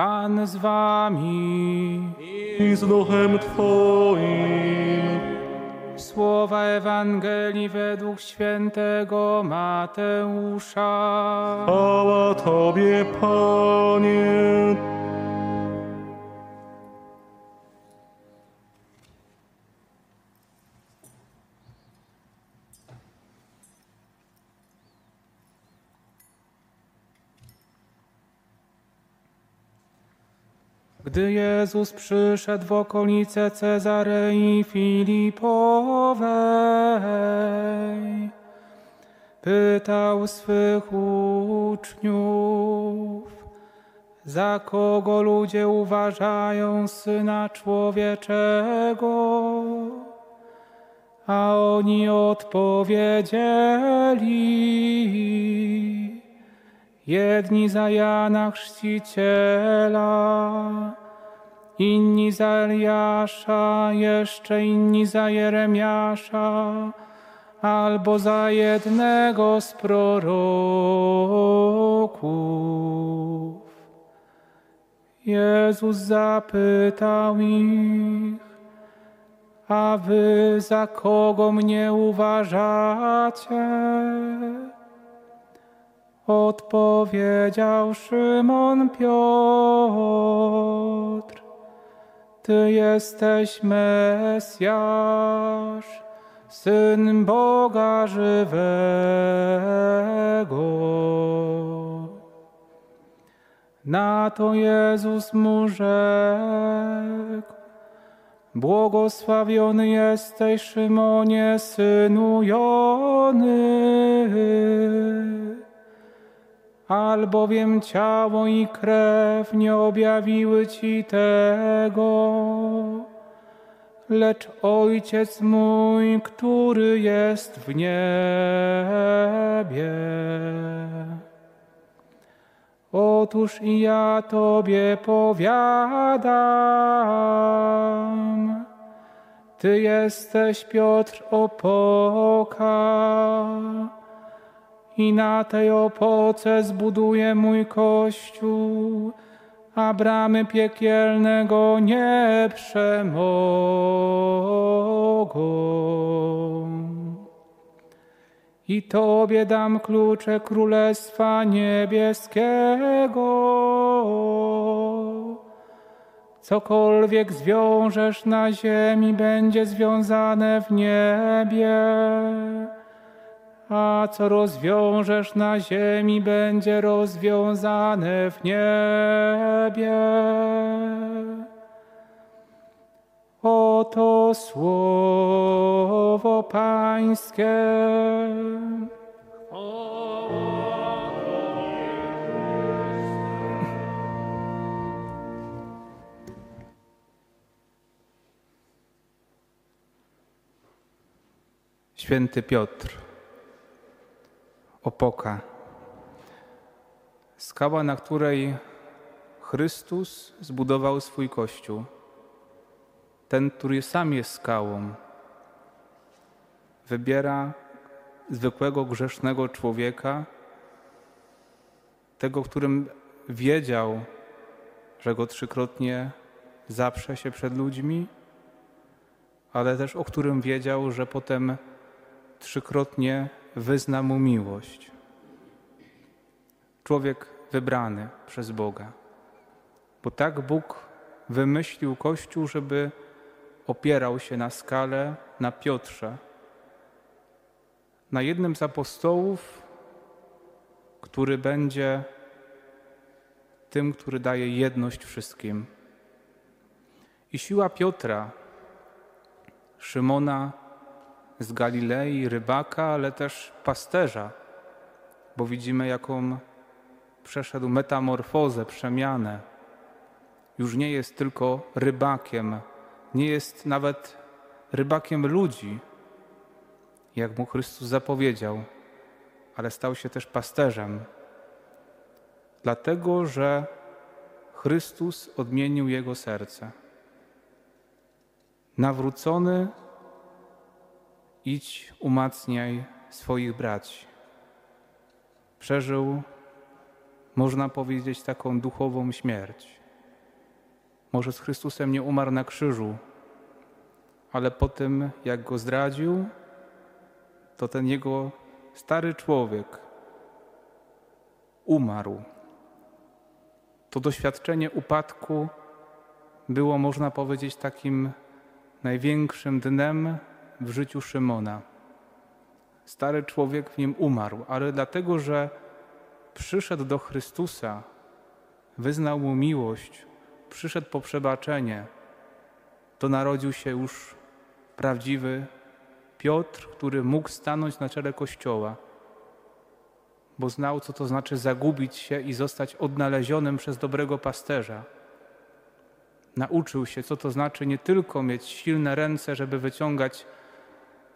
Pan z wami. i z duchem Twoim. Słowa Ewangelii według świętego Mateusza. Chwała Tobie, Panie. Gdy Jezus przyszedł w okolice Cezarei Filipowej, pytał swych uczniów, za kogo ludzie uważają Syna Człowieczego? A oni odpowiedzieli, jedni za Jana Chrzciciela, inni za Eliasza, jeszcze inni za Jeremiasza, albo za jednego z proroków. Jezus zapytał ich, a wy za kogo mnie uważacie? Odpowiedział Szymon Piotr, Ty jesteś Mesjasz, Syn Boga żywego. Na to Jezus mu rzekł, Błogosławiony jesteś, Szymonie, synu Jony, albowiem ciało i krew nie objawiły Ci tego, lecz Ojciec mój, który jest w niebie. Otóż i ja Tobie powiadam, Ty jesteś Piotr Opoka i na tej opoce zbuduję mój kościół, a bramy piekielnego nie przemogą. I Tobie dam klucze Królestwa Niebieskiego. Cokolwiek zwiążesz na ziemi, będzie związane w niebie, a co rozwiążesz na ziemi, będzie rozwiązane w niebie. Oto słowo Pańskie. Święty Piotr, opoka, skała, na której Chrystus zbudował swój kościół. Ten, który sam jest skałą, wybiera zwykłego grzesznego człowieka, tego, którym wiedział, że go trzykrotnie zaprze się przed ludźmi, ale też o którym wiedział, że potem trzykrotnie wyzna mu miłość. Człowiek wybrany przez Boga, bo tak Bóg wymyślił Kościół, żeby opierał się na skale, na Piotrze, na jednym z apostołów, który będzie tym, który daje jedność wszystkim. I siła Piotra, Szymona z Galilei, rybaka, ale też pasterza, bo widzimy, jaką przeszedł metamorfozę, przemianę. Już nie jest tylko rybakiem, nie jest nawet rybakiem ludzi, jak mu Chrystus zapowiedział, ale stał się też pasterzem, dlatego że Chrystus odmienił jego serce. Nawrócony, idź, umacniaj swoich braci. Przeżył, można powiedzieć, taką duchową śmierć Może z Chrystusem nie umarł na krzyżu, ale po tym, jak go zdradził, to ten jego stary człowiek umarł. To doświadczenie upadku było, można powiedzieć, takim największym dnem w życiu Szymona. Stary człowiek w nim umarł, ale dlatego, że przyszedł do Chrystusa, wyznał mu miłość, przyszedł po przebaczenie, to narodził się już prawdziwy Piotr, który mógł stanąć na czele Kościoła, bo znał, co to znaczy zagubić się i zostać odnalezionym przez dobrego pasterza. Nauczył się, co to znaczy nie tylko mieć silne ręce, żeby wyciągać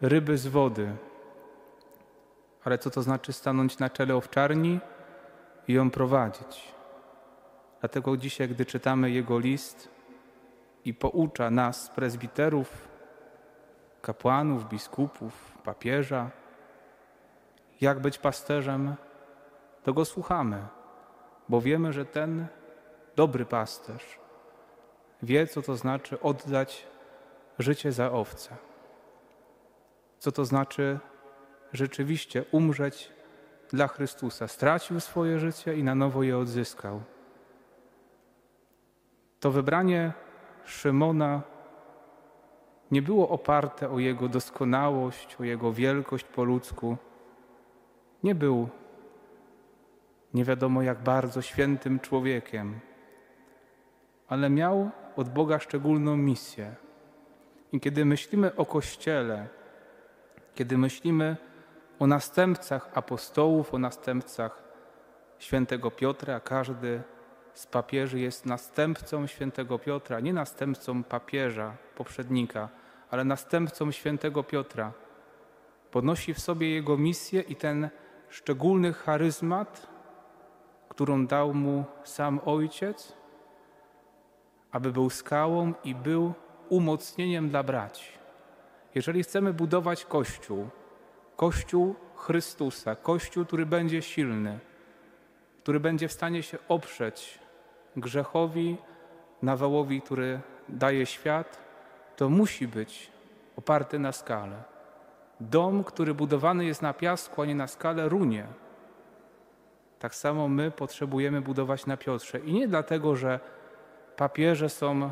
ryby z wody, ale co to znaczy stanąć na czele owczarni i ją prowadzić. Dlatego dzisiaj, gdy czytamy Jego list i poucza nas, prezbiterów, kapłanów, biskupów, papieża, jak być pasterzem, to go słuchamy, bo wiemy, że ten dobry pasterz wie, co to znaczy oddać życie za owce. Co to znaczy rzeczywiście umrzeć dla Chrystusa. Stracił swoje życie i na nowo je odzyskał. To wybranie Szymona nie było oparte o jego doskonałość, o jego wielkość po ludzku. Nie był nie wiadomo jak bardzo świętym człowiekiem, ale miał od Boga szczególną misję. I kiedy myślimy o Kościele, kiedy myślimy o następcach apostołów, o następcach świętego Piotra, każdy z papieży jest następcą świętego Piotra, nie następcą papieża, poprzednika, ale następcą świętego Piotra. Podnosi w sobie jego misję i ten szczególny charyzmat, którą dał mu sam Ojciec, aby był skałą i był umocnieniem dla braci. Jeżeli chcemy budować Kościół, Kościół Chrystusa, Kościół, który będzie silny, który będzie w stanie się oprzeć grzechowi, nawałowi, który daje świat, to musi być oparty na skale. Dom, który budowany jest na piasku, a nie na skale, runie. Tak samo my potrzebujemy budować na Piotrze. I nie dlatego, że papieże są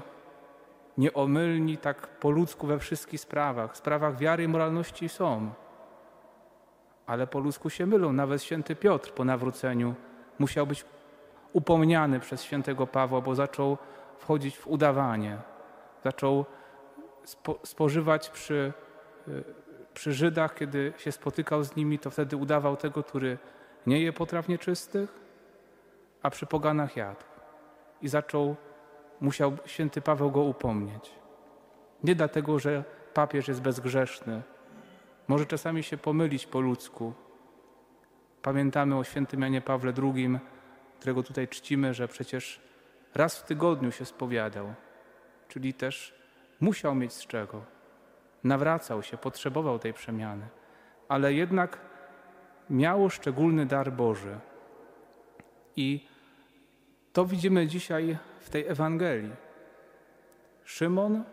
nieomylni tak po ludzku we wszystkich sprawach. W sprawach wiary i moralności są. Ale po ludzku się mylą. Nawet święty Piotr po nawróceniu musiał być upomniany przez świętego Pawła, bo zaczął wchodzić w udawanie. Zaczął spo, spożywać przy, y, przy Żydach, kiedy się spotykał z nimi, to wtedy udawał tego, który nie je potraw nieczystych, a przy poganach jadł. I zaczął, musiał święty Paweł go upomnieć. Nie dlatego, że papież jest bezgrzeszny. Może czasami się pomylić po ludzku. Pamiętamy o świętym Janie Pawle II, którego tutaj czcimy, że przecież raz w tygodniu się spowiadał, czyli też musiał mieć z czego. Nawracał się, potrzebował tej przemiany, ale jednak miało szczególny dar Boży. I to widzimy dzisiaj w tej Ewangelii. Szymon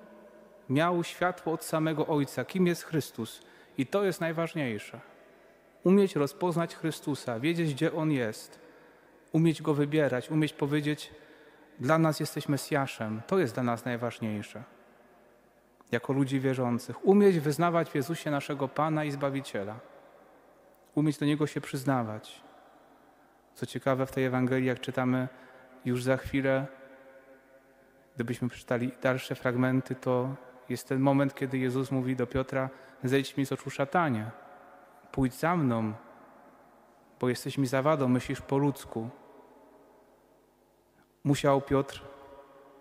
miał światło od samego Ojca, kim jest Chrystus. I to jest najważniejsze. Umieć rozpoznać Chrystusa, wiedzieć, gdzie On jest, umieć Go wybierać, umieć powiedzieć, dla nas jesteś Mesjaszem. To jest dla nas najważniejsze. Jako ludzi wierzących. Umieć wyznawać w Jezusie naszego Pana i Zbawiciela umieć do Niego się przyznawać. Co ciekawe, w tej Ewangelii, jak czytamy już za chwilę, gdybyśmy przeczytali dalsze fragmenty, to jest ten moment, kiedy Jezus mówi do Piotra: Zejdź mi z oczu szatanie, pójdź za mną, bo jesteś mi zawadą, myślisz po ludzku. Musiał Piotr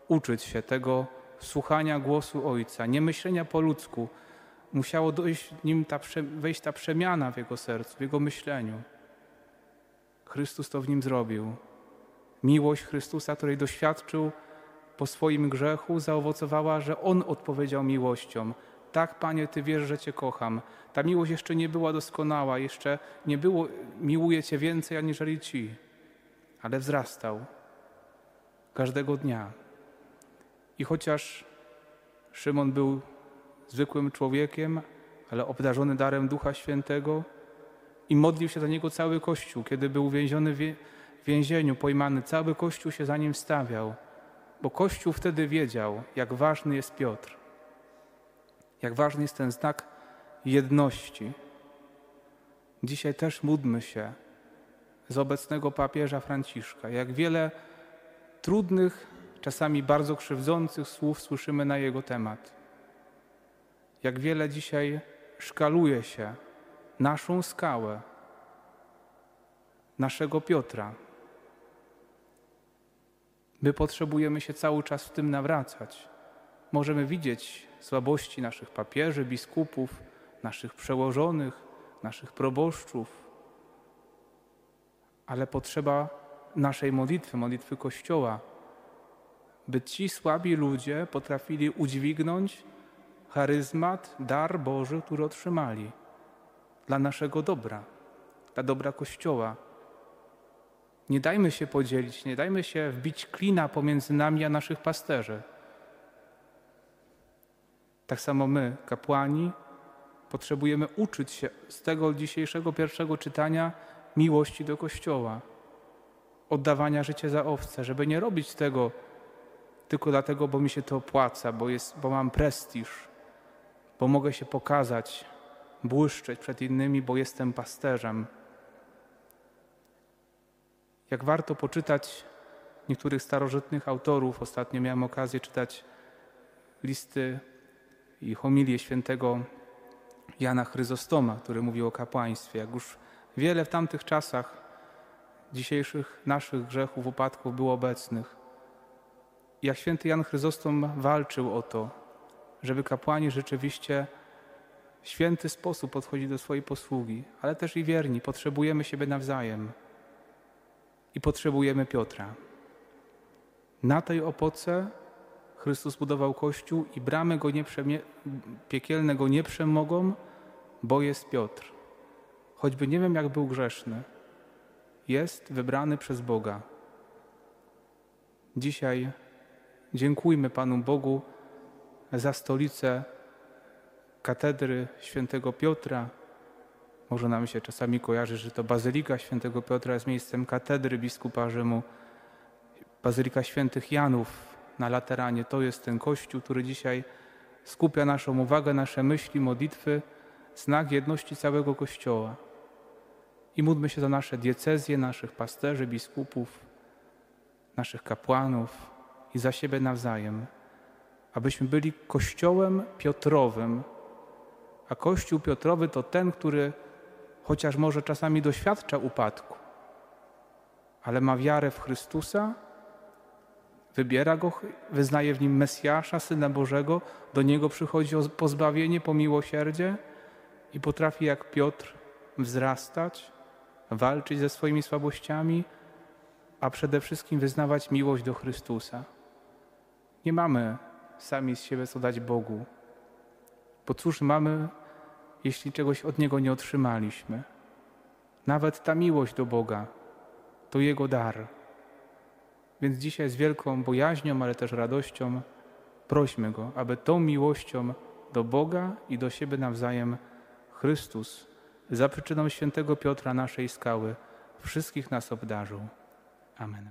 uczyć się tego słuchania głosu Ojca, nie myślenia po ludzku, musiało dojść nim ta, wejść ta przemiana w jego sercu, w jego myśleniu. Chrystus to w nim zrobił. Miłość Chrystusa, której doświadczył po swoim grzechu, zaowocowała, że On odpowiedział miłością. Tak, Panie, Ty wiesz, że Cię kocham. Ta miłość jeszcze nie była doskonała, jeszcze nie było, miłuję Cię więcej aniżeli Ci, ale wzrastał każdego dnia. I chociaż Szymon był zwykłym człowiekiem, ale obdarzony darem Ducha Świętego i modlił się za niego cały Kościół, kiedy był uwięziony w więzieniu, pojmany, cały Kościół się za nim stawiał, bo Kościół wtedy wiedział, jak ważny jest Piotr, jak ważny jest ten znak jedności. Dzisiaj też módlmy się z obecnego papieża Franciszka, jak wiele trudnych, czasami bardzo krzywdzących słów słyszymy na jego temat. Jak wiele dzisiaj szkaluje się naszą skałę, naszego Piotra. My potrzebujemy się cały czas w tym nawracać. Możemy widzieć słabości naszych papieży, biskupów, naszych przełożonych, naszych proboszczów, ale potrzeba naszej modlitwy, modlitwy Kościoła, by ci słabi ludzie potrafili udźwignąć charyzmat, dar Boży, który otrzymali dla naszego dobra, dla dobra Kościoła. Nie dajmy się podzielić, nie dajmy się wbić klina pomiędzy nami a naszych pasterzy. Tak samo my, kapłani, potrzebujemy uczyć się z tego dzisiejszego pierwszego czytania miłości do Kościoła, oddawania życia za owce, żeby nie robić tego tylko dlatego, bo mi się to opłaca, bo, jest, bo mam prestiż, bo mogę się pokazać, błyszczeć przed innymi, bo jestem pasterzem. Jak warto poczytać niektórych starożytnych autorów, ostatnio miałem okazję czytać listy i homilię świętego Jana Chryzostoma, który mówił o kapłaństwie. Jak już wiele w tamtych czasach dzisiejszych naszych grzechów, upadków było obecnych. Jak święty Jan Chryzostom walczył o to, żeby kapłani rzeczywiście w święty sposób podchodzili do swojej posługi, ale też i wierni. Potrzebujemy siebie nawzajem i potrzebujemy Piotra. Na tej opoce Chrystus budował Kościół i bramy go nie piekielne go nie przemogą, bo jest Piotr. Choćby nie wiem, jak był grzeszny, jest wybrany przez Boga. Dzisiaj dziękujmy Panu Bogu za stolicę katedry świętego Piotra. Może nam się czasami kojarzy, że to Bazylika świętego Piotra jest miejscem katedry biskupa Rzymu. Bazylika świętych Janów na Lateranie to jest ten kościół, który dzisiaj skupia naszą uwagę, nasze myśli, modlitwy, znak jedności całego Kościoła. I módlmy się za nasze diecezje, naszych pasterzy, biskupów, naszych kapłanów i za siebie nawzajem, abyśmy byli Kościołem Piotrowym, a Kościół Piotrowy to ten, który chociaż może czasami doświadcza upadku, ale ma wiarę w Chrystusa, wybiera go, wyznaje w nim Mesjasza, Syna Bożego, do niego przychodzi pozbawienie po miłosierdzie i potrafi jak Piotr wzrastać, walczyć ze swoimi słabościami, a przede wszystkim wyznawać miłość do Chrystusa. Nie mamy sami z siebie co dać Bogu, bo cóż mamy, jeśli czegoś od Niego nie otrzymaliśmy? Nawet ta miłość do Boga to Jego dar. Więc dzisiaj z wielką bojaźnią, ale też radością prośmy Go, aby tą miłością do Boga i do siebie nawzajem Chrystus za przyczyną świętego Piotra naszej skały wszystkich nas obdarzył. Amen.